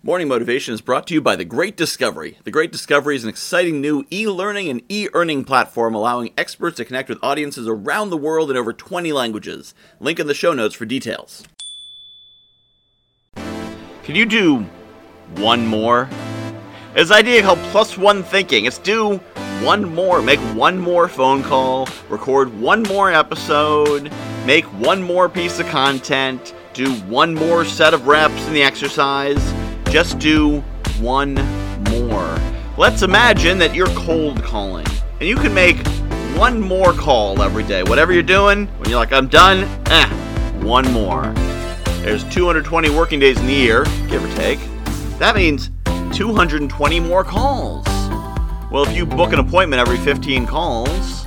Morning Motivation is brought to you by The Great Discovery. The Great Discovery is an exciting new e learning and e earning platform allowing experts to connect with audiences around the world in over 20 languages. Link in the show notes for details. Can you do one more? His idea called plus one thinking. It's do one more, make one more phone call, record one more episode, make one more piece of content, do one more set of reps in the exercise just do one more. Let's imagine that you're cold calling and you can make one more call every day. Whatever you're doing, when you're like, I'm done, eh, one more. There's 220 working days in the year, give or take. That means 220 more calls. Well, if you book an appointment every 15 calls,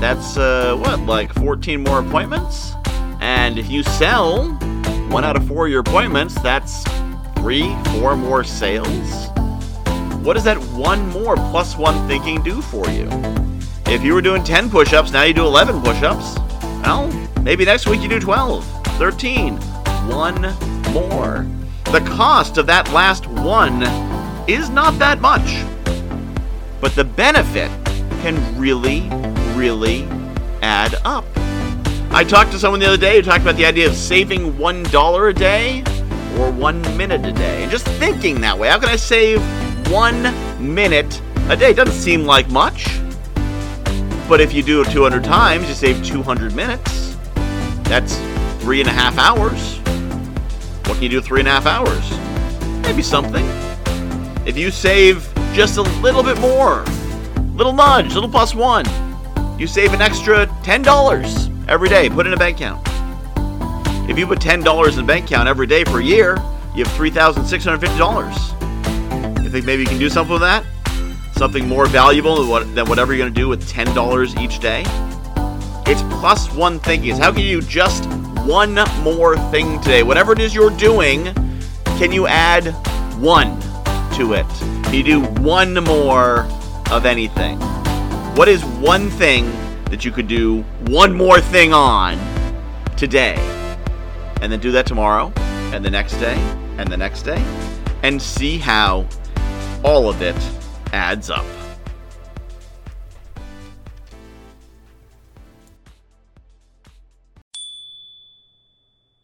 that's uh, what, like 14 more appointments? And if you sell one out of four of your appointments, that's three, four more sales? What does that one more plus one thinking do for you? If you were doing 10 push ups, now you do 11 push ups. Well, maybe next week you do 12, 13, one more. The cost of that last one is not that much, but the benefit can really, really add up. I talked to someone the other day who talked about the idea of saving $1 a day or one minute a day. And just thinking that way, how can I save one minute a day? Doesn't seem like much. But if you do it 200 times, you save 200 minutes. That's three and a half hours. What can you do three and a half hours? Maybe something. If you save just a little bit more, little nudge, little plus one, you save an extra $10 every day. Put in a bank account. If you put $10 in the bank account every day for a year, you have $3,650. You think maybe you can do something with that? Something more valuable than, what, than whatever you're going to do with $10 each day? It's plus one thinking. It's how can you do just one more thing today? Whatever it is you're doing, can you add one to it? Can you do one more of anything? What is one thing that you could do one more thing on today? And then do that tomorrow, and the next day, and the next day, and see how all of it adds up.